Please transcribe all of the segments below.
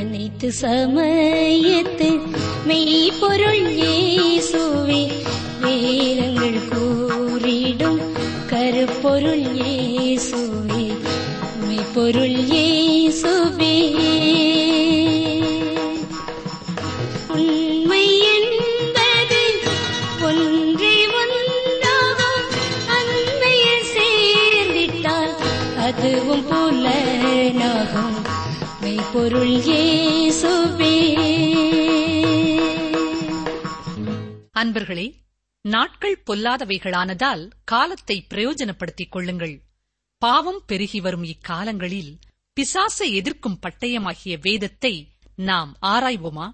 அனைத்து சமயத்து மெய்ப்பொருள் இயேசுவே நண்பர்களே நாட்கள் பொல்லாதவைகளானதால் காலத்தை பிரயோஜனப்படுத்திக் கொள்ளுங்கள். பாவம் பெருகி வரும் இக்காலங்களில் பிசாசை எதிர்க்கும் பட்டயமாகிய வேதத்தை நாம் ஆராய்வோமா?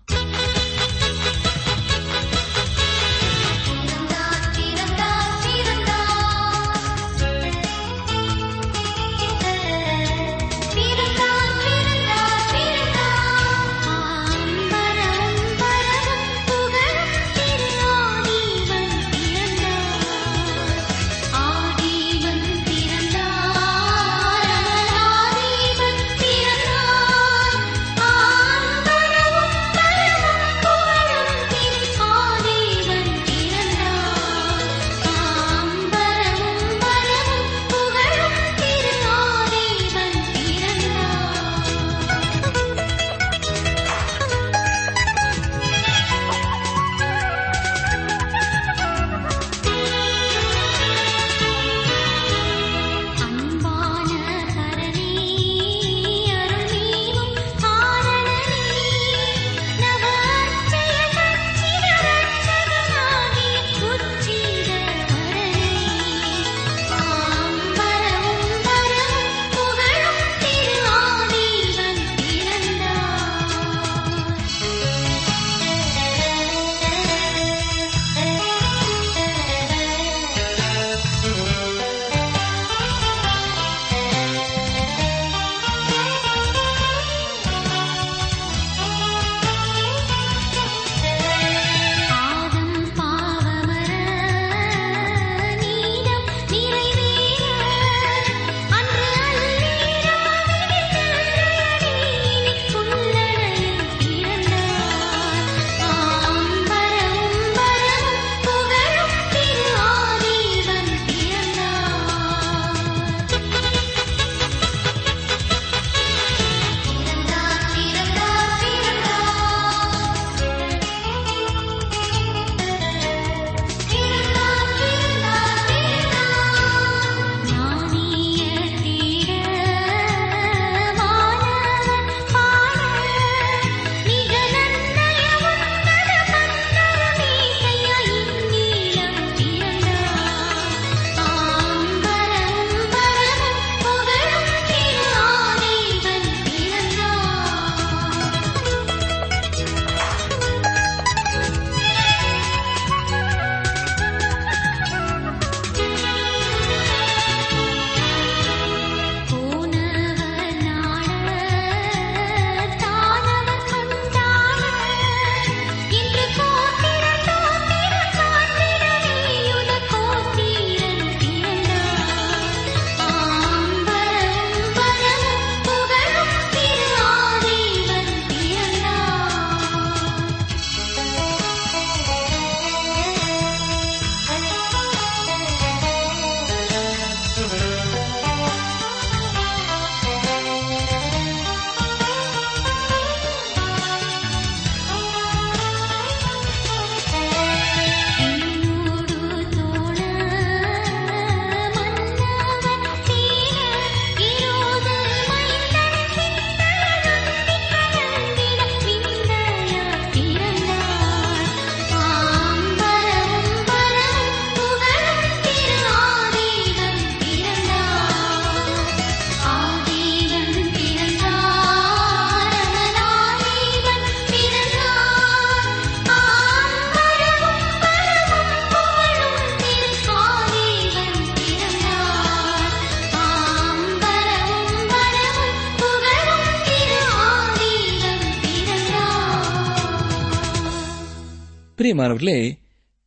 பிரியமானவர்களே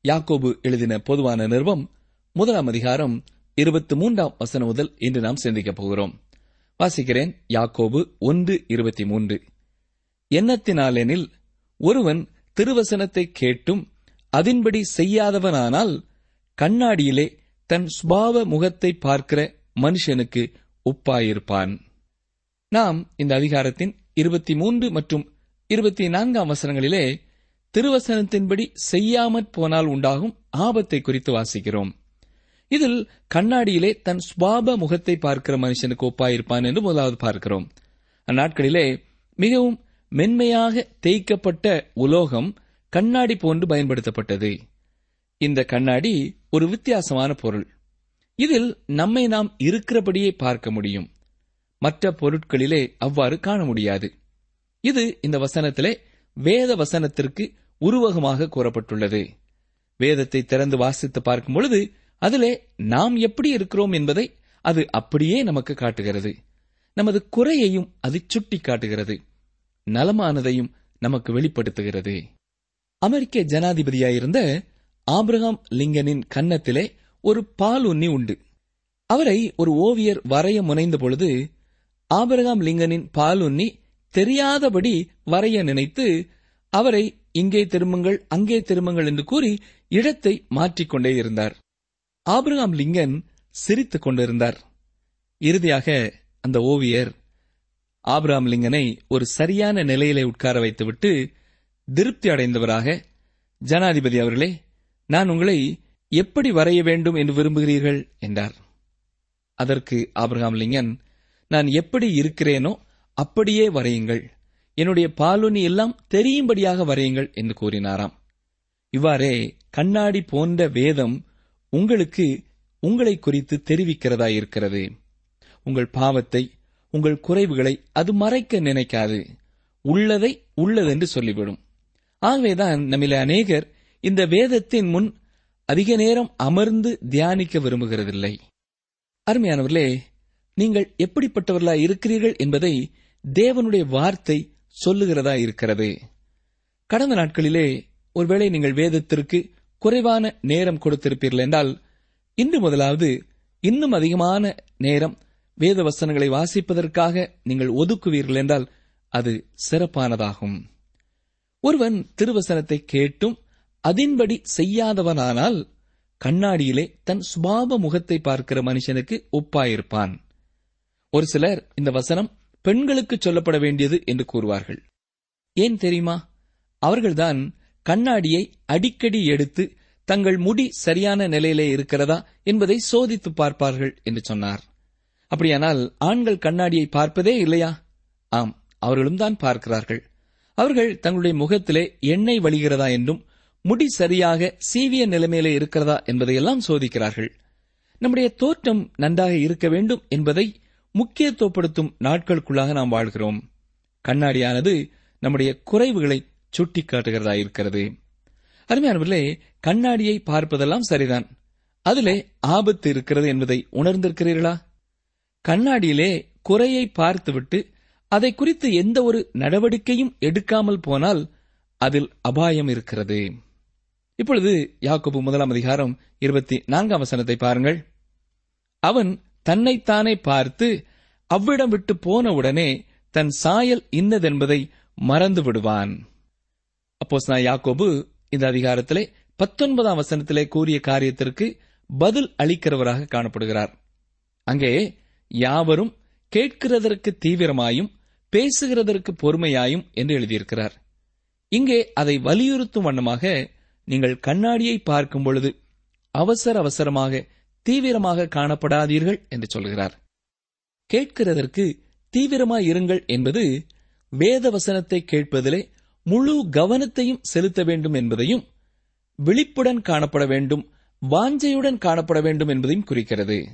யாக்கோபு எழுதின பொதுவான நிறுவம் முதலாம் அதிகாரம் இருபத்தி மூன்றாம் வசனம் முதல் இன்று நாம் சிந்திக்கப் போகிறோம். வாசிக்கிறேன் யாக்கோபு ஒன்று இருபத்தி மூன்று எண்ணத்தினாலெனில் ஒருவன் திருவசனத்தை கேட்டும் அதன்படி செய்யாதவனானால் கண்ணாடியிலே தன் சுபாவ முகத்தை பார்க்கிற மனுஷனுக்கு ஒப்பாயிருப்பான் நாம் இந்த அதிகாரத்தின் இருபத்தி மூன்று மற்றும் இருபத்தி நான்காம் வசனங்களிலே திருவசனத்தின்படி செய்யாமற் போனால் உண்டாகும் ஆபத்தை குறித்து வாசிக்கிறோம். இதில் கண்ணாடியிலே தன் சுவாப முகத்தை பார்க்கிற மனுஷனுக்கு ஒப்பாயிருப்பான் என்று முதலாவது பார்க்கிறோம். அந்நாட்களிலே மிகவும் மென்மையாக தேய்க்கப்பட்ட உலோகம் கண்ணாடி போன்று பயன்படுத்தப்பட்டது. இந்த கண்ணாடி ஒரு வித்தியாசமான பொருள். இதில் நம்மை நாம் இருக்கிறபடியே பார்க்க முடியும். மற்ற பொருட்களிலே அவ்வாறு காண முடியாது. இது இந்த வசனத்திலே வேத வசனத்திற்கு உருவகமாக கூறப்பட்டுள்ளது. வேதத்தை திறந்து வாசித்து பார்க்கும் பொழுது அதிலே நாம் எப்படி இருக்கிறோம் என்பதை அது அப்படியே நமக்கு காட்டுகிறது. நமது குறையையும் அது சுட்டி காட்டுகிறது. நலமானதையும் நமக்கு வெளிப்படுத்துகிறது. அமெரிக்க ஜனாதிபதியாயிருந்த ஆபிரகாம் லிங்கனின் கன்னத்திலே ஒரு பாலுண்ணி உண்டு. அவரை ஒரு ஓவியர் வரைய முனைந்த பொழுது ஆபிரகாம் லிங்கனின் பாலுண்ணி தெரியாதபடி வரைய நினைத்து அவரை இங்கே திரும்புங்கள் அங்கே திரும்புங்கள் என்று கூறி இடத்தை மாற்றிக்கொண்டே இருந்தார். ஆபிரகாம் லிங்கன் சிரித்துக் கொண்டிருந்தார். இறுதியாக அந்த ஓவியர் ஆபிரகாம் லிங்கனை ஒரு சரியான நிலையிலே உட்கார வைத்துவிட்டு திருப்தி அடைந்தவராக ஜனாதிபதி அவர்களே நான் உங்களை எப்படி வரைய வேண்டும் என்று விரும்புகிறீர்கள்? என்றார். அதற்கு ஆபிரகாம் லிங்கன் நான் எப்படி இருக்கிறேனோ அப்படியே வரையுங்கள். என்னுடைய பாலுனி எல்லாம் தெரியும்படியாக வரையுங்கள் என்று கூறினாராம். இவ்வாறே கண்ணாடி போன்ற வேதம் உங்களுக்கு உங்களை குறித்து தெரிவிக்கிறதா இருக்கிறது. உங்கள் பாவத்தை உங்கள் குறைவுகளை அது மறைக்க நினைக்காது. உள்ளதை உள்ளதென்று சொல்லிவிடும். ஆகவேதான் நம்மில அநேகர் இந்த வேதத்தின் முன் அதிக நேரம் அமர்ந்து தியானிக்க விரும்புகிறதில்லை. அருமையானவர்களே நீங்கள் எப்படிப்பட்டவர்களாய் இருக்கிறீர்கள் என்பதை தேவனுடைய வார்த்தை சொல்லுகிறதா இருக்கிறது. கடந்த நாட்களிலே ஒருவேளை நீங்கள் வேதத்திற்கு குறைவான நேரம் கொடுத்திருப்பீர்கள் என்றால் இன்று முதலாவது இன்னும் அதிகமான நேரம் வேத வசனங்களை வாசிப்பதற்காக நீங்கள் ஒதுக்குவீர்கள் என்றால் அது சிறப்பானதாகும். ஒருவன் திருவசனத்தை கேட்டும் அதின்படி செய்யாதவனானால் கண்ணாடியிலே தன் சுபாவ முகத்தை பார்க்கிற மனுஷனுக்கு ஒப்பாயிருப்பான். ஒரு சிலர் இந்த வசனம் பெண்களுக்கு சொல்லப்பட வேண்டியது என்று கூறுவார்கள். ஏன் தெரியுமா? அவர்கள்தான் கண்ணாடியை அடிக்கடி எடுத்து தங்கள் முடி சரியான நிலையிலே இருக்கிறதா என்பதை சோதித்து பார்ப்பார்கள் என்று சொன்னார். அப்படியானால் ஆண்கள் கண்ணாடியை பார்ப்பதே இல்லையா? ஆம் அவர்களும் தான் பார்க்கிறார்கள். அவர்கள் தங்களுடைய முகத்திலே எண்ணெய் வழிகிறதா என்றும் முடி சரியாக சீவிய நிலைமையிலே இருக்கிறதா என்பதையெல்லாம் சோதிக்கிறார்கள். நம்முடைய தோற்றம் நன்றாக இருக்க வேண்டும் என்பதை முக்கியத்துவப்படுத்தும் நாட்களுக்குள்ளாக நாம் வாழ்கிறோம். கண்ணாடியானது நம்முடைய குறைவுகளை சுட்டிக்காட்டுகிறதா இருக்கிறது. அருமையானவர்களே கண்ணாடியை பார்ப்பதெல்லாம் சரிதான். அதிலே ஆபத்து இருக்கிறது என்பதை உணர்ந்திருக்கிறீர்களா? கண்ணாடியிலே குறையை பார்த்துவிட்டு அதை குறித்து எந்த ஒரு நடவடிக்கையும் எடுக்காமல் போனால் அதில் அபாயம் இருக்கிறது. இப்பொழுது யாக்கோபு முதலாம் அதிகாரம் இருபத்தி நான்காம் வசனத்தை பாருங்கள். அவன் தன்னைத்தானே பார்த்து அவ்விடம் விட்டு போன உடனே தன் சாயல் இன்னதென்பதை மறந்து விடுவான் அப்போஸ் நான் யாக்கோபு இந்த அதிகாரத்திலே பத்தொன்பதாம் வசனத்திலே கூறிய காரியத்திற்கு பதில் அளிக்கிறவராக காணப்படுகிறார். அங்கே யாவரும் கேட்கிறதற்கு தீவிரமாயும் பேசுகிறதற்கு பொறுமையாயும் என்று எழுதியிருக்கிறார். இங்கே அதை வலியுறுத்தும் வண்ணமாக நீங்கள் கண்ணாடியை பார்க்கும் பொழுது அவசர அவசரமாக தீவிரமாக காணப்படாதீர்கள் என்று சொல்கிறார். கேட்கிறதற்கு தீவிரமாய் இருங்கள் என்பது வேத வசனத்தை கேட்பதிலே முழு கவனத்தையும் செலுத்த வேண்டும் என்பதையும் விழிப்புடன் காணப்பட வேண்டும் வாஞ்சையுடன் காணப்பட வேண்டும் என்பதையும் குறிக்கிறது.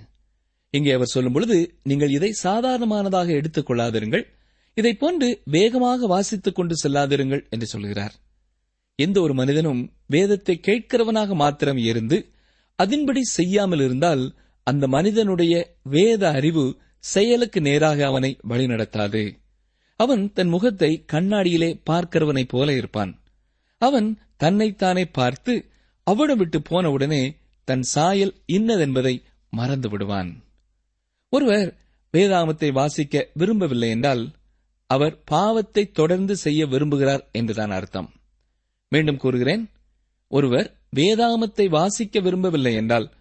இங்கே அவர் சொல்லும் பொழுது நீங்கள் இதை சாதாரணமானதாக எடுத்துக் கொள்ளாதிருங்கள் இதை போன்று வேகமாக வாசித்துக் கொண்டு செல்லாதிருங்கள் என்று சொல்கிறார். எந்த ஒரு மனிதனும் வேதத்தை கேட்கிறவனாக மாத்திரம் இருந்து அதன்படி செய்யாமல் இருந்தால் அந்த மனிதனுடைய வேத அறிவு செயலுக்கு நேராக அவனை வழிநடத்தாது. அவன் தன் முகத்தை கண்ணாடியிலே பார்க்கிறவனைப் போல இருப்பான். அவன் தன்னைத்தானே பார்த்து அவ்விடம் விட்டு போனவுடனே தன் சாயல் இன்னதென்பதை மறந்து விடுவான். ஒருவர் வேதாமத்தை வாசிக்க விரும்பவில்லை என்றால் அவர் பாவத்தை தொடர்ந்து செய்ய விரும்புகிறார் என்றுதான் அர்த்தம். மீண்டும் கூறுகிறேன் ஒருவர் வேதாமத்தை வாசிக்க விரும்பவில்லை என்றால்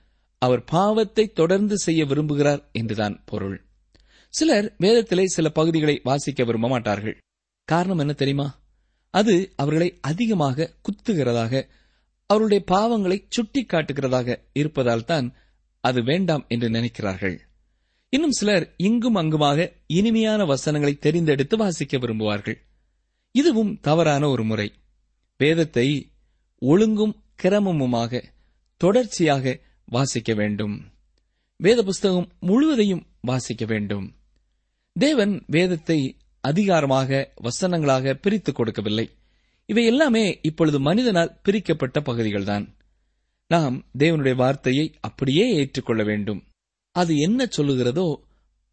அவர் பாவத்தை தொடர்ந்து செய்ய விரும்புகிறார் என்றுதான் பொருள். சிலர் வேதத்திலே சில பகுதிகளை வாசிக்க விரும்ப மாட்டார்கள். காரணம் என்ன தெரியுமா? அது அவர்களை அதிகமாக குத்துகிறதாக அவருடைய பாவங்களை சுட்டி காட்டுகிறதாக இருப்பதால் தான் அது வேண்டாம் என்று நினைக்கிறார்கள். இன்னும் சிலர் இங்கும் அங்குமாக இனிமையான வசனங்களை தெரிந்தெடுத்து வாசிக்க விரும்புவார்கள். இதுவும் தவறான ஒரு முறை. வேதத்தை ஒழுங்கும் கிரமமுமாக தொடர்ச்சியாக வாசிக்க வேண்டும். வேத புஸ்தகம் முழுவதையும் வாசிக்க வேண்டும். தேவன் வேதத்தை அதிகாரமாக வசனங்களாக பிரித்துக் கொடுக்கவில்லை. இவை எல்லாமே இப்பொழுது மனிதனால் பிரிக்கப்பட்ட பகுதிகள்தான். நாம் தேவனுடைய வார்த்தையை அப்படியே ஏற்றுக்கொள்ள வேண்டும். அது என்ன சொல்லுகிறதோ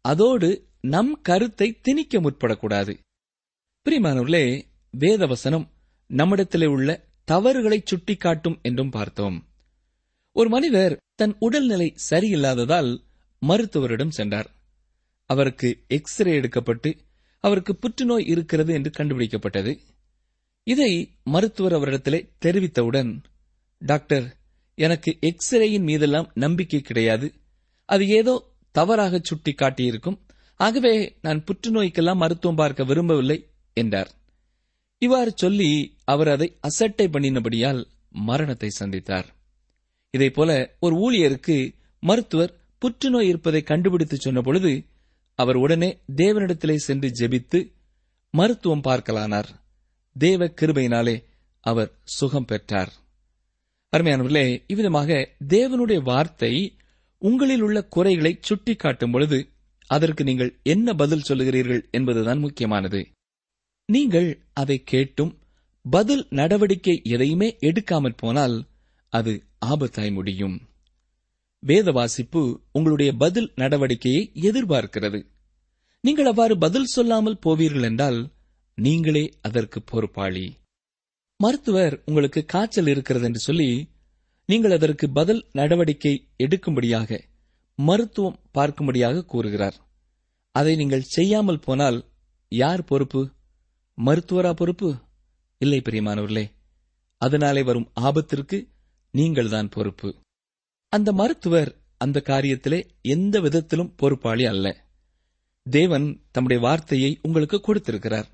அதோடு நம் கருத்தை திணிக்க முற்படக்கூடாது. பிரிமானவர்களே வேதவசனம் நம்மிடத்திலே உள்ள தவறுகளை சுட்டிக்காட்டும் என்றும் பார்த்தோம். ஒரு மனிதர் தன் உடல்நிலை சரியில்லாததால் மருத்துவரிடம் சென்றார். அவருக்கு எக்ஸ்ரே எடுக்கப்பட்டு அவருக்கு புற்றுநோய் இருக்கிறது என்று கண்டுபிடிக்கப்பட்டது. இதை மருத்துவர் அவரிடத்திலே தெரிவித்தவுடன் டாக்டர் எனக்கு எக்ஸ்ரேயின் மீதெல்லாம் நம்பிக்கை கிடையாது. அது ஏதோ தவறாக சுட்டி காட்டியிருக்கும் ஆகவே நான் புற்றுநோய்க்கெல்லாம் மருத்துவம் பார்க்க விரும்பவில்லை என்றார். இவ்வாறு சொல்லி அவர் அதை அசட்டை பண்ணினபடியால் மரணத்தை சந்தித்தார். இதைப்போல ஒரு ஊழியருக்கு மருத்துவர் புற்றுநோய் இருப்பதை கண்டுபிடித்து சொன்ன பொழுது அவர் உடனே தேவனிடத்திலே சென்று ஜெபித்து மருத்துவம் பார்க்கலானார். தேவ கிருபையினாலே அவர் சுகம் பெற்றார். அருமையானவர்களே இவ்விதமாக தேவனுடைய வார்த்தை உங்களில் உள்ள குறைகளை சுட்டிக்காட்டும் பொழுது அதற்கு நீங்கள் என்ன பதில் சொல்லுகிறீர்கள் என்பதுதான் முக்கியமானது. நீங்கள் அதை கேட்டும் பதில் நடவடிக்கை எதையுமே எடுக்காமற் போனால் அது ஆபத்தாய் முடியும். வேத வாசிப்பு உங்களுடைய பதில் நடவடிக்கையை எதிர்பார்க்கிறது. நீங்கள் அவ்வாறு பதில் சொல்லாமல் போவீர்கள் என்றால் நீங்களே அதற்கு பொறுப்பாளி. மருத்துவர் உங்களுக்கு காய்ச்சல் இருக்கிறது என்று சொல்லி நீங்கள் அதற்கு பதில் நடவடிக்கை எடுக்கும்படியாக மருத்துவம் பார்க்கும்படியாக கூறுகிறார். அதை நீங்கள் செய்யாமல் போனால் யார் பொறுப்பு? மருத்துவரா பொறுப்பு? இல்லை பிரியமானவர்களே. அதனாலே வரும் ஆபத்திற்கு நீங்கள்தான் பொறுப்பு. அந்த மருத்துவர் அந்த காரியத்திலே எந்த விதத்திலும் பொறுப்பாளி அல்ல. தேவன் தம்முடைய வார்த்தையை உங்களுக்கு கொடுத்திருக்கிறார்.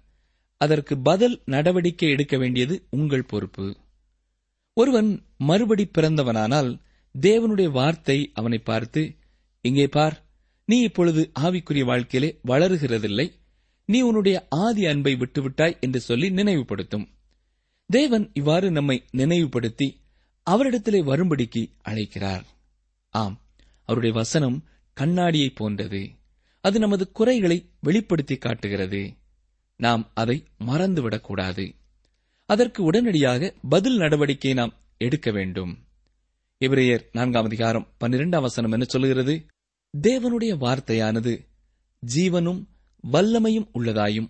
அதற்கு பதில் நடவடிக்கை எடுக்க வேண்டியது உங்கள் பொறுப்பு. ஒருவன் மறுபடி பிறந்தவனானால் தேவனுடைய வார்த்தை அவனை பார்த்து இங்கே பார் நீ இப்பொழுது ஆவிக்குரிய வாழ்க்கையிலே வளருகிறதில்லை. நீ உன்னுடைய ஆதி அன்பை விட்டுவிட்டாய் என்று சொல்லி நினைவுபடுத்தும். தேவன் இவ்வாறு நம்மை நினைவுபடுத்தி அவரிடத்திலே வரும்படிக்கு அழைக்கிறார். ஆம் அவருடைய வசனம் கண்ணாடியைப் போன்றது. அது நமது குறைகளை வெளிப்படுத்தி காட்டுகிறது. நாம் அதை மறந்துவிடக்கூடாது. அதற்கு உடனடியாக பதில் நடவடிக்கை நாம் எடுக்க வேண்டும். இவரையர் நான்காம் அதிகாரம் பன்னிரெண்டாம் வசனம் என்ன சொல்லுகிறது? தேவனுடைய வார்த்தையானது ஜீவனும் வல்லமையும் உள்ளதாயும்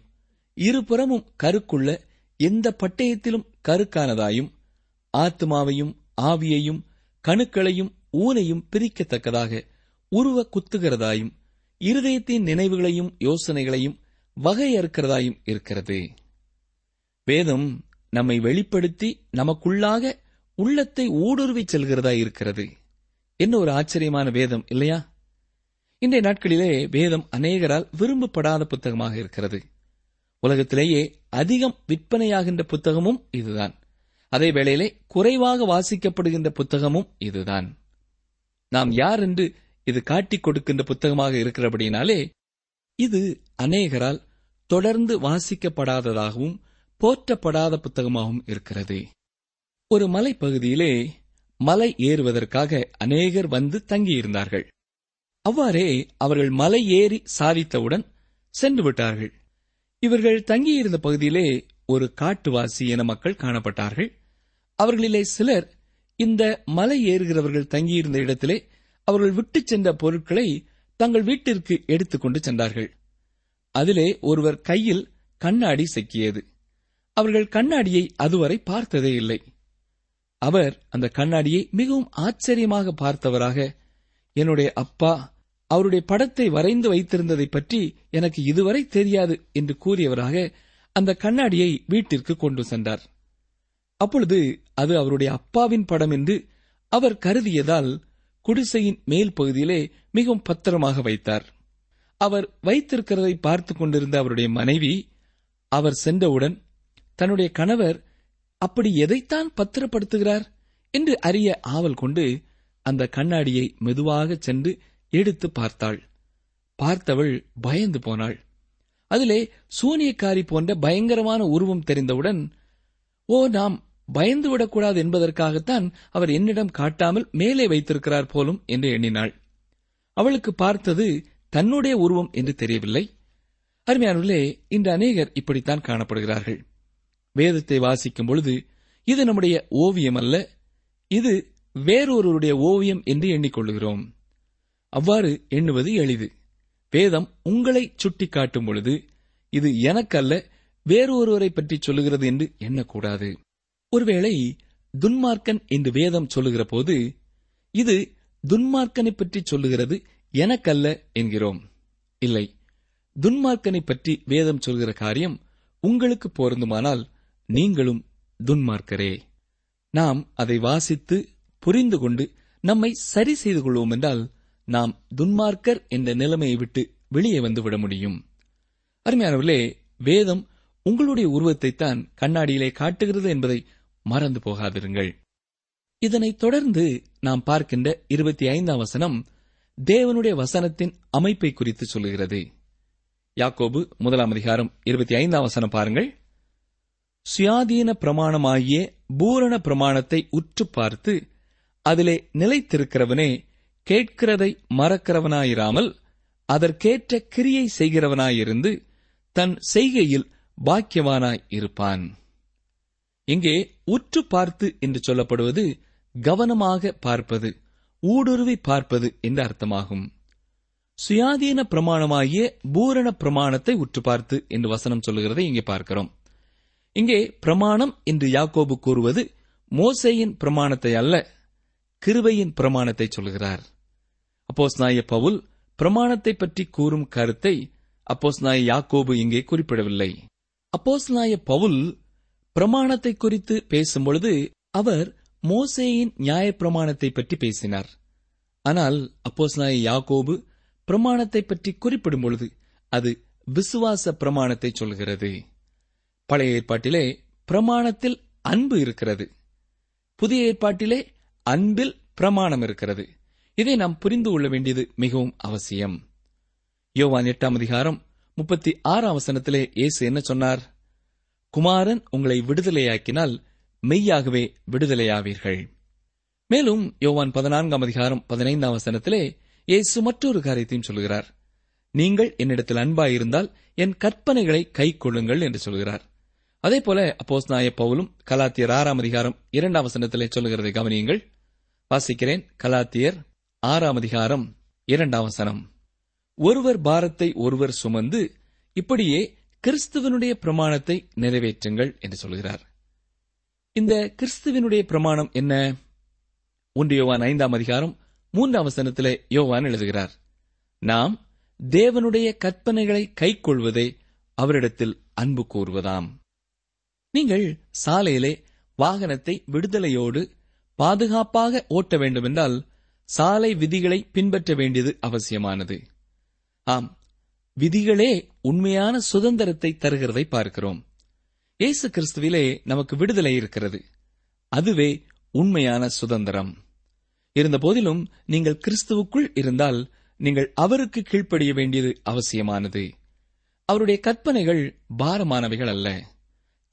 இருபுறமும் கருக்குள்ள எந்த பட்டயத்திலும் கருக்கானதாயும் ஆத்மாவையும் ஆவியையும் கணுக்களையும் ஊனையும் பிரிக்கத்தக்கதாக உருவ குத்துகிறதாயும் இருதயத்தின் நினைவுகளையும் யோசனைகளையும் வகையறுக்கிறதாயும் இருக்கிறது. வேதம் நம்மை வெளிப்படுத்தி நமக்குள்ளாக உள்ளத்தை ஊடுருவிச் செல்கிறதா இருக்கிறது. என்ன ஒரு ஆச்சரியமான வேதம் இல்லையா? இன்றைய நாட்களிலே வேதம் அநேகரால் விரும்பப்படாத புத்தகமாக இருக்கிறது. உலகத்திலேயே அதிகம் விற்பனையாகின்ற புத்தகமும் இதுதான். அதே வேளையிலே குறைவாக வாசிக்கப்படுகின்ற புத்தகமும் இதுதான். நாம் யார் என்று இது காட்டிக் கொடுக்கின்ற புத்தகமாக இருக்கிறபடினாலே இது அநேகரால் தொடர்ந்து வாசிக்கப்படாததாகவும் போற்றப்படாத புத்தகமாகவும் இருக்கிறது. ஒரு மலைப்பகுதியிலே மலை ஏறுவதற்காக அநேகர் வந்து தங்கியிருந்தார்கள். அவ்வாறே அவர்கள் மலை ஏறி சாதித்தவுடன் சென்று விட்டார்கள். இவர்கள் தங்கியிருந்த பகுதியிலே ஒரு காட்டுவாசி என மக்கள் காணப்பட்டார்கள். அவர்களிலே சிலர் இந்த மலை ஏறுகிறவர்கள் தங்கியிருந்த இடத்திலே அவர்கள் விட்டுச் சென்ற பொருட்களை தங்கள் வீட்டிற்கு எடுத்துக்கொண்டு சென்றார்கள். அதிலே ஒருவர் கையில் கண்ணாடி சிக்கியது. அவர்கள் கண்ணாடியை அதுவரை பார்த்ததே இல்லை. அவர் அந்த கண்ணாடியை மிகவும் ஆச்சரியமாக பார்த்தவராக என்னுடைய அப்பா அவருடைய படத்தை வரைந்து வைத்திருந்ததை பற்றி எனக்கு இதுவரை தெரியாது என்று கூறியவராக அந்த கண்ணாடியை வீட்டிற்கு கொண்டு சென்றார். அப்பொழுது அது அவருடைய அப்பாவின் படம் என்று அவர் கருதியதால் குடிசையின் மேல் பகுதியிலே மிகவும் பத்திரமாக வைத்தார். அவர் வைத்திருக்கிறதை பார்த்துக் கொண்டிருந்த அவருடைய மனைவி அவர் சென்றவுடன் தன்னுடைய கணவர் அப்படி எதைத்தான் பத்திரப்படுத்துகிறார்? என்று அறிய ஆவல் கொண்டு அந்த கண்ணாடியை மெதுவாக சென்று எடுத்து பார்த்தாள். பார்த்தவள் பயந்து போனாள். அதிலே சூனியக்காரி போன்ற பயங்கரமான உருவம் தெரிந்தவுடன் ஓ நாம் பயந்து விடக்கூடாது என்பதற்காகத்தான் அவர் என்னிடம் காட்டாமல் மேலே வைத்திருக்கிறார் போலும் என்று எண்ணினாள். அவளுக்கு பார்த்தது தன்னுடைய உருவம் என்று தெரியவில்லை. அருமையானவர்களே இன்று அநேகர் இப்படித்தான் காணப்படுகிறார்கள். வேதத்தை வாசிக்கும் பொழுது இது நம்முடைய ஓவியம் அல்ல இது வேறொருவருடைய ஓவியம் என்று எண்ணிக்கொள்கிறோம் அவ்வாறு எண்ணுவது எளிது. வேதம் உங்களை சுட்டிக்காட்டும் பொழுது இது எனக்கல்ல வேறொருவரை பற்றி சொல்லுகிறது என்று எண்ணக்கூடாது. ஒருவேளை துன்மார்க்கன் என்று வேதம் சொல்லுகிற போது இது துன்மார்க்கனை பற்றி சொல்லுகிறது எனக்கல்ல என்கிறோம். இல்லை துன்மார்க்கனை பற்றி வேதம் சொல்கிற காரியம் உங்களுக்கு பொருந்துமானால் நீங்களும் துன்மார்க்கரே. நாம் அதை வாசித்து புரிந்து கொண்டு நம்மை சரி செய்து கொள்வோம் என்றால் நாம் துன்மார்க்கர் என்ற நிலைமையை விட்டு வெளியே வந்து விட முடியும். அருமையானவர்களே வேதம் உங்களுடைய உருவத்தைத்தான் கண்ணாடியிலே காட்டுகிறது என்பதை மறந்து போகாதிருங்கள். இதனைத் தொடர்ந்து நாம் பார்க்கின்ற இருபத்தி ஐந்தாம் வசனம் தேவனுடைய வசனத்தின் அமைப்பை குறித்து சொல்லுகிறது. யாக்கோபு முதலாம் அதிகாரம் இருபத்தி ஐந்தாம் வசனம் பாருங்கள். சுயாதீன பிரமாணமாகிய பூரண பிரமாணத்தை உற்று பார்த்து அதிலே நிலைத்திருக்கிறவனே கேட்கிறதை மறக்கிறவனாயிராமல் அதற்கேற்ற கிரியை செய்கிறவனாயிருந்து தன் செய்கையில் பாக்கியவானாய் இருப்பான். இங்கே உற்று பார்த்து என்று சொல்லப்படுவது கவனமாக பார்ப்பது ஊடுருவி பார்ப்பது என்று அர்த்தமாகும். சுயாதீன பிரமாணமாகிய பூரண பிரமாணத்தை உற்று பார்த்து என்று வசனம் சொல்லுகிறதை இங்கே பார்க்கிறோம். இங்கே பிரமாணம் என்று யாக்கோபு கூறுவது மோசேயின் பிரமாணத்தை அல்ல கிருபையின் பிரமாணத்தை சொல்கிறார். அப்போஸ் நாய பவுல் பிரமாணத்தை பற்றி கூறும் கருத்தை அப்போஸ் நாய யாக்கோபு இங்கே குறிப்பிடவில்லை. அப்போஸ் நாய பவுல் பிரமாணத்தை குறித்து பேசும்பொழுது அவர் மோசேயின் நியாயப்பிரமாணத்தை பற்றி பேசினார். ஆனால் அப்போஸ் நாய யாக்கோபு பிரமாணத்தை பற்றி குறிப்பிடும் பொழுது அது விசுவாச பிரமாணத்தை சொல்கிறது. பழைய ஏற்பாட்டிலே பிரமாணத்தில் அன்பு இருக்கிறது. புதிய ஏற்பாட்டிலே அன்பில் பிரமாணம் இருக்கிறது. இதை நாம் புரிந்து கொள்ள வேண்டியது மிகவும் அவசியம். யோவான் எட்டாம் அதிகாரம் முப்பத்தி ஆறாம் வசனத்திலே இயேசு என்ன சொன்னார்? குமாரன் உங்களை விடுதலையாக்கினால் மெய்யாகவே விடுதலையாவீர்கள். மேலும் யோவான் பதினான்காம் அதிகாரம் பதினைந்தாம் வசனத்திலே இயேசு மற்றொரு காரியத்தையும் சொல்கிறார். நீங்கள் என்னிடத்தில் அன்பாயிருந்தால் என் கற்பனைகளை கை கொள்ளுங்கள் என்று சொல்கிறார். அதே போல அப்போஸ் நாய பவுலும் கலாத்தியர் ஆறாம் அதிகாரம் இரண்டாம் வசனத்திலே சொல்லுகிறதை கவனியுங்கள். வாசிக்கிறேன். கலாத்தியர் ஆறாம் அதிகாரம் இரண்டாம் வசனம். ஒருவர் பாரத்தை ஒருவர் சுமந்து இப்படியே கிறிஸ்துவனுடைய பிரமாணத்தை நிறைவேற்றுங்கள் என்று சொல்கிறார். இந்த கிறிஸ்துவனுடைய பிரமாணம் என்ன? ஒன்று யோவான் ஐந்தாம் அதிகாரம் மூன்றாம் வசனத்திலே யோவான் எழுதுகிறார். நாம் தேவனுடைய கற்பனைகளை கைக்கொள்வதே அவரிடத்தில் அன்பு கூறுவதாம். நீங்கள் சாலையிலே வாகனத்தை விடுதலையோடு பாதுகாப்பாக ஓட்ட வேண்டுமென்றால் சாலை விதிகளை பின்பற்ற வேண்டியது அவசியமானது. ஆம் விதிகளே உண்மையான சுதந்திரத்தை தருகிறதை பார்க்கிறோம். இயேசு கிறிஸ்துவிலே நமக்கு விடுதலை இருக்கிறது. அதுவே உண்மையான சுதந்திரம். இருந்தபோதிலும் நீங்கள் கிறிஸ்துவுக்குள் இருந்தால் நீங்கள் அவருக்கு கீழ்ப்படிய வேண்டியது அவசியமானது. அவருடைய கற்பனைகள் பாரமானவைகள் அல்ல.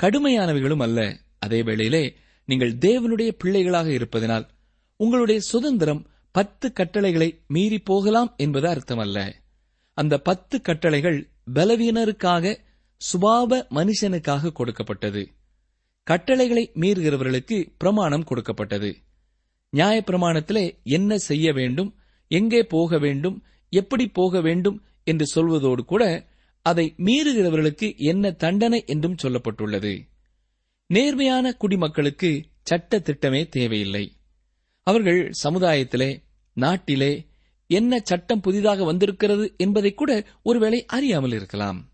கடுமையானவைகளும் அல்ல. அதே வேளையிலே நீங்கள் தேவனுடைய பிள்ளைகளாக இருப்பதனால் உங்களுடைய சுதந்திரம் பத்து கட்டளைகளை மீறி போகலாம் என்பது அர்த்தமல்ல. அந்த பத்து கட்டளைகள் பலவீனருக்காக சுபாவ மனுஷனுக்காக கொடுக்கப்பட்டது. கட்டளைகளை மீறுகிறவர்களுக்கு பிரமாணம் கொடுக்கப்பட்டது. நியாயப்பிரமாணத்திலே என்ன செய்ய வேண்டும் எங்கே போக வேண்டும் எப்படி போக வேண்டும் என்று சொல்வதோடு கூட அதை மீறுகிறவர்களுக்கு என்ன தண்டனை என்றும் சொல்லப்பட்டுள்ளது. நேர்மையான குடிமக்களுக்கு சட்ட திட்டமே தேவையில்லை. அவர்கள் சமுதாயத்திலே நாட்டிலே என்ன சட்டம் புதிதாக வந்திருக்கிறது என்பதை கூட ஒருவேளை அறியாமல் இருக்கலாம்.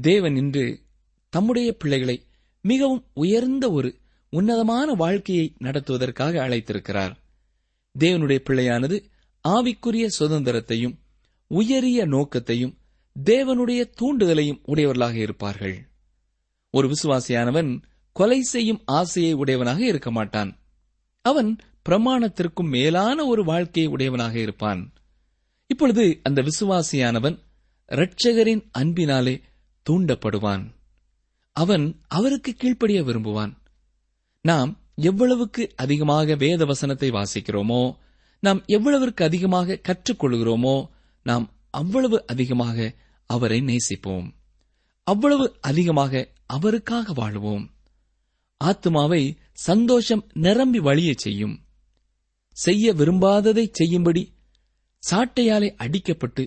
தேவன் இன்று தம்முடைய பிள்ளைகளை மிகவும் உயர்ந்த ஒரு உன்னதமான வாழ்க்கையை நடத்துவதற்காக அழைத்திருக்கிறார். தேவனுடைய பிள்ளையானது ஆவிக்குரிய சுதந்திரத்தையும் உயரிய நோக்கத்தையும் தேவனுடைய தூண்டுதலையும் உடையவர்களாக இருப்பார்கள். ஒரு விசுவாசியானவன் கொலை செய்யும் ஆசையை உடையவனாக இருக்க மாட்டான். அவன் பிரமாணத்திற்கும் மேலான ஒரு வாழ்க்கையை உடையவனாக இருப்பான். இப்பொழுது அந்த விசுவாசியானவன் இரட்சகரின் அன்பினாலே தூண்டப்படுவான். அவன் அவருக்கு கீழ்ப்படிய விரும்புவான். நாம் எவ்வளவுக்கு அதிகமாக வேத வசனத்தை வாசிக்கிறோமோ நாம் எவ்வளவிற்கு அதிகமாக கற்றுக்கொள்கிறோமோ நாம் அவ்வளவு அதிகமாக அவரை நேசிப்போம். அவ்வளவு அதிகமாக அவருக்காக வாழுவோம். ஆத்மாவை சந்தோஷம் நிரம்பி வழியச் செய்யும். செய்ய விரும்பாததை செய்யும்படி சாட்டையாலே அடிக்கப்பட்டு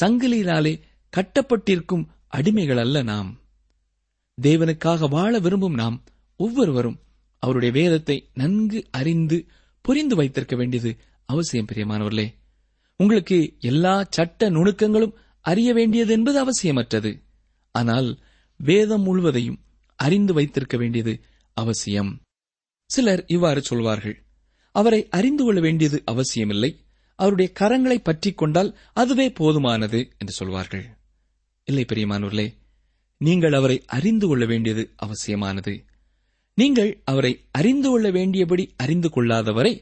சங்கிலியினாலே கட்டப்பட்டிருக்கும் அடிமைகள் அல்ல நாம். தேவனுக்காக வாழ விரும்பும் நாம் ஒவ்வொருவரும் அவருடைய வேதத்தை நன்கு அறிந்து புரிந்து வைத்திருக்க வேண்டியது அவசியம் பிரியமானவர்களே. உங்களுக்கு எல்லா சட்ட நுணுக்கங்களும் அறிய வேண்டியது என்பது அவசியமற்றது. ஆனால் வேதம் முழுவதையும் அறிந்து வைத்திருக்க வேண்டியது அவசியம். சிலர் இவ்வாறு சொல்வார்கள் அவரை அறிந்து கொள்ள வேண்டியது அவசியமில்லை. அவருடைய கரங்களை பற்றிக் கொண்டால் அதுவே போதுமானது என்று சொல்வார்கள். இல்லை பெரியமானூர்களே நீங்கள் அவரை அறிந்து கொள்ள வேண்டியது அவசியமானது. நீங்கள் அவரை அறிந்து கொள்ள வேண்டியபடி அறிந்து கொள்ளாதவரை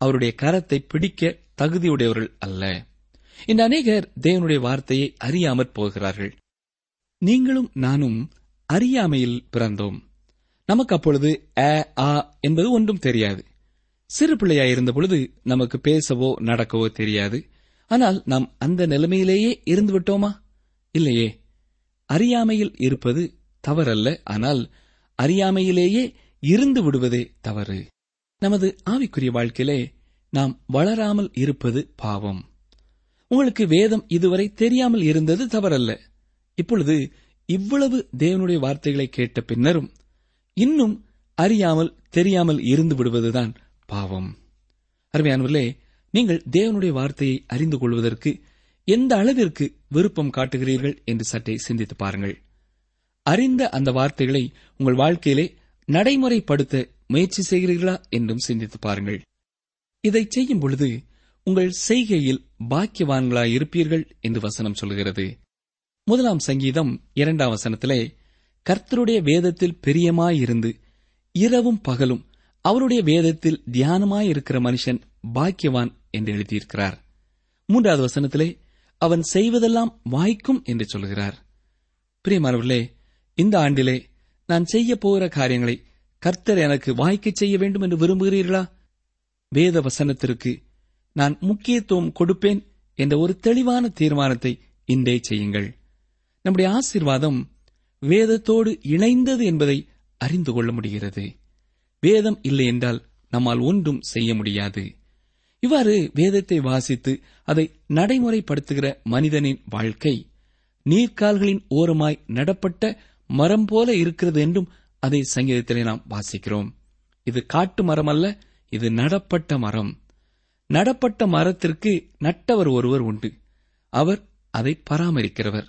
அவருடைய கரத்தை பிடிக்க தகுதியுடையவர்கள் அல்ல. இந்த அநேகர் தேவனுடைய வார்த்தையை அறியாமற் போகிறார்கள். நீங்களும் நானும் அறியாமையில் பிறந்தோம். நமக்கு அப்பொழுது அ ஆ என்பது ஒன்றும் தெரியாது. சிறு பிள்ளையாயிருந்த பொழுது நமக்கு பேசவோ நடக்கவோ தெரியாது. ஆனால் நாம் அந்த நிலைமையிலேயே இருந்து விட்டோமா? இல்லையே. அறியாமையில் இருப்பது தவறல்ல. ஆனால் அறியாமையிலேயே இருந்து விடுவதே தவறு. நமது ஆவிக்குரிய வாழ்க்கையிலே நாம் வளராமல் இருப்பது பாவம். உங்களுக்கு வேதம் இதுவரை தெரியாமல் இருந்தது தவறல்ல. இப்பொழுது இவ்வளவு தேவனுடைய வார்த்தைகளை கேட்ட பின்னரும் இன்னும் அறியாமல் தெரியாமல் இருந்து விடுவதுதான் பாவம். அருமையானவர்களே நீங்கள் தேவனுடைய வார்த்தையை அறிந்து கொள்வதற்கு எந்த அளவிற்கு விருப்பம் காட்டுகிறீர்கள் என்று சற்றே சிந்தித்து பாருங்கள். அறிந்த அந்த வார்த்தைகளை உங்கள் வாழ்க்கையிலே நடைமுறைப்படுத்த முயற்சி செய்கிறீர்களா என்றும் சிந்தித்து பாருங்கள். இதை செய்யும் பொழுது உங்கள் செய்கையில் பாக்கியவான்களாயிருப்பீர்கள் என்று வசனம் சொல்கிறது. முதலாம் சங்கீதம் இரண்டாம் வசனத்திலே கர்த்தருடைய வேதத்தில் பிரியமாயிருந்து இரவும் பகலும் அவருடைய வேதத்தில் தியானமாயிருக்கிற மனுஷன் பாக்கியவான் என்று எழுதியிருக்கிறார். மூன்றாவது வசனத்திலே அவன் செய்வதெல்லாம் வாய்க்கும் என்று சொல்கிறார். பிரியமானவர்களே இந்த ஆண்டிலே நான் செய்ய போகிற காரியங்களை கர்த்தர் எனக்கு வாய்க்க செய்ய வேண்டும் என்று விரும்புகிறீர்களா? வேத வசனத்திற்கு நான் முக்கியத்துவம் கொடுப்பேன் என்ற ஒரு தெளிவான தீர்மானத்தை இன்றே செய்யுங்கள். நம்முடைய ஆசீர்வாதம் வேதத்தோடு இணைந்தது என்பதை அறிந்து கொள்ள முடிகிறது. வேதம் இல்லை என்றால் நம்மால் ஒன்றும் செய்ய முடியாது. இவ்வாறு வேதத்தை வாசித்து அதை நடைமுறைப்படுத்துகிற மனிதனின் வாழ்க்கை நீர்க்கால்களின் ஓரமாய் நடப்பட்ட மரம் போல இருக்கிறது என்றும் அதை சங்கீதத்திலே நாம் வாசிக்கிறோம். இது காட்டு மரம் அல்ல இது நடப்பட்ட மரம். நடப்பட்ட மரத்திற்கு நட்டவர் ஒருவர் உண்டு. அவர் அதை பராமரிக்கிறவர்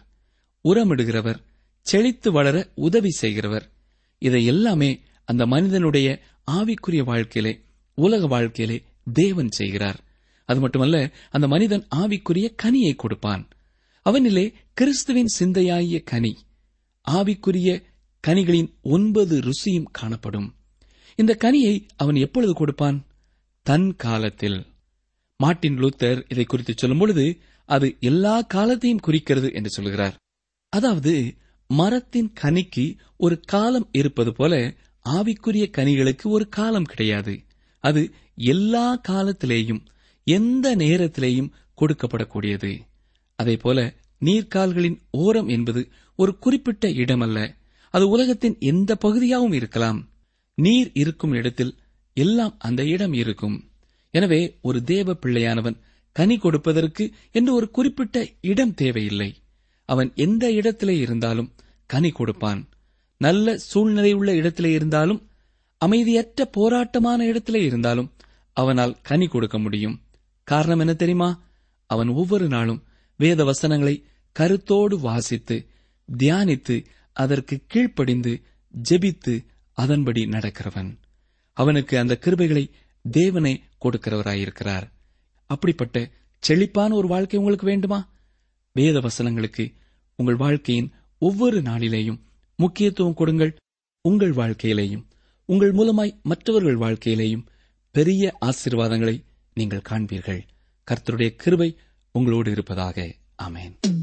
உரமிடுகிறவர் செழித்து வளர உதவி செய்கிறவர். இதை எல்லாமே அந்த மனிதனுடைய ஆவிக்குரிய வாழ்க்கையிலே உலக வாழ்க்கையிலே தேவன் செய்கிறார். அது மட்டுமல்ல அந்த மனிதன் ஆவிக்குரிய கனியை கொடுப்பான். அவனிலே கிறிஸ்துவின் சிந்தையாகிய கனி ஆவிக்குரிய கனிகளின் ஒன்பது ருசியும் காணப்படும். இந்த கனியை அவன் எப்பொழுது கொடுப்பான்? தன் காலத்தில். மார்ட்டின் லூத்தர் இதை குறித்து சொல்லும் பொழுது அது எல்லா காலத்தையும் குறிக்கிறது என்று சொல்கிறார். அதாவது மரத்தின் கனிக்கு ஒரு காலம் இருப்பது போல ஆவிக்குரிய கனிகளுக்கு ஒரு காலம் கிடையாது. அது எல்லா காலத்திலேயும் எந்த நேரத்திலேயும் கொடுக்கப்படக்கூடியது. அதே போல நீர்க்கால்களின் ஓரம் என்பது ஒரு குறிப்பிட்ட இடமல்ல. அது உலகத்தின் எந்த பகுதியாகவும் இருக்கலாம். நீர் இருக்கும் இடத்தில் எல்லாம் அந்த இடம் இருக்கும். எனவே ஒரு தேவ பிள்ளையானவன் கனி கொடுப்பதற்கு என்று ஒரு குறிப்பிட்ட இடம் தேவையில்லை. அவன் எந்த இடத்திலே இருந்தாலும் கனி கொடுப்பான். நல்ல சூழ்நிலை உள்ள இடத்திலே இருந்தாலும் அமைதியற்ற போராட்டமான இடத்திலே இருந்தாலும் அவனால் கனி கொடுக்க முடியும். காரணம் என்ன தெரியுமா? அவன் ஒவ்வொரு நாளும் வேத வசனங்களை கருத்தோடு வாசித்து தியானித்து அதற்கு கீழ்ப்படிந்து ஜெபித்து அதன்படி நடக்கிறவன். அவனுக்கு அந்த கிருபைகளை தேவனே கொடுக்கிறவராயிருக்கிறார். அப்படிப்பட்ட செழிப்பான ஒரு வாழ்க்கை உங்களுக்கு வேண்டுமா? வேத வசனங்களுக்கு உங்கள் வாழ்க்கையின் ஒவ்வொரு நாளிலேயும் முக்கியத்துவம் கொடுங்கள். உங்கள் வாழ்க்கையிலேயும் உங்கள் மூலமாய் மற்றவர்கள் வாழ்க்கையிலேயும் பெரிய ஆசீர்வாதங்களை நீங்கள் காண்பீர்கள். கர்த்தருடைய கிருபை உங்களோடு இருப்பதாக. அமேன்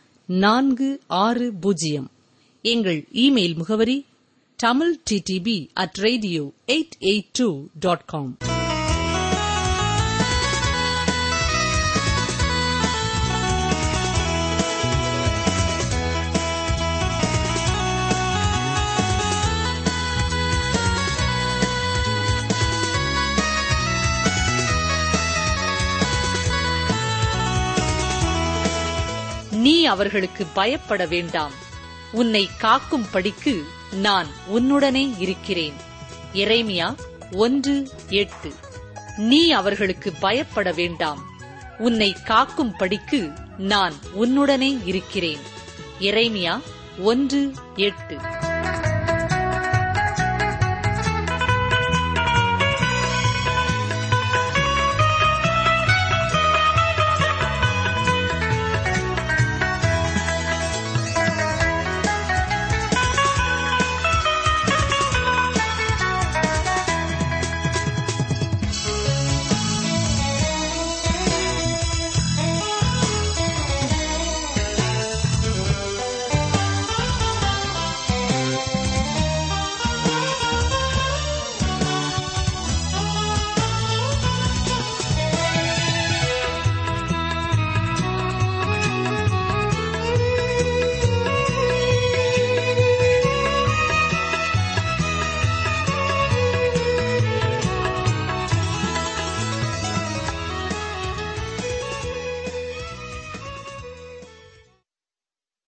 நான்கு ஆறு பூஜ்ஜியம். எங்கள் இமெயில் முகவரி Tamil DTP at radio eight eight two dot com நீ அவர்களுக்கு பயப்பட வேண்டாம். உன்னை காக்கும் படிக்கு நான் உன்னுடனே இருக்கிறேன். இறைமியா ஒன்று எட்டு. நீ அவர்களுக்கு பயப்பட வேண்டாம். உன்னை காக்கும் படிக்கு நான் உன்னுடனே இருக்கிறேன். இறைமியா ஒன்று எட்டு.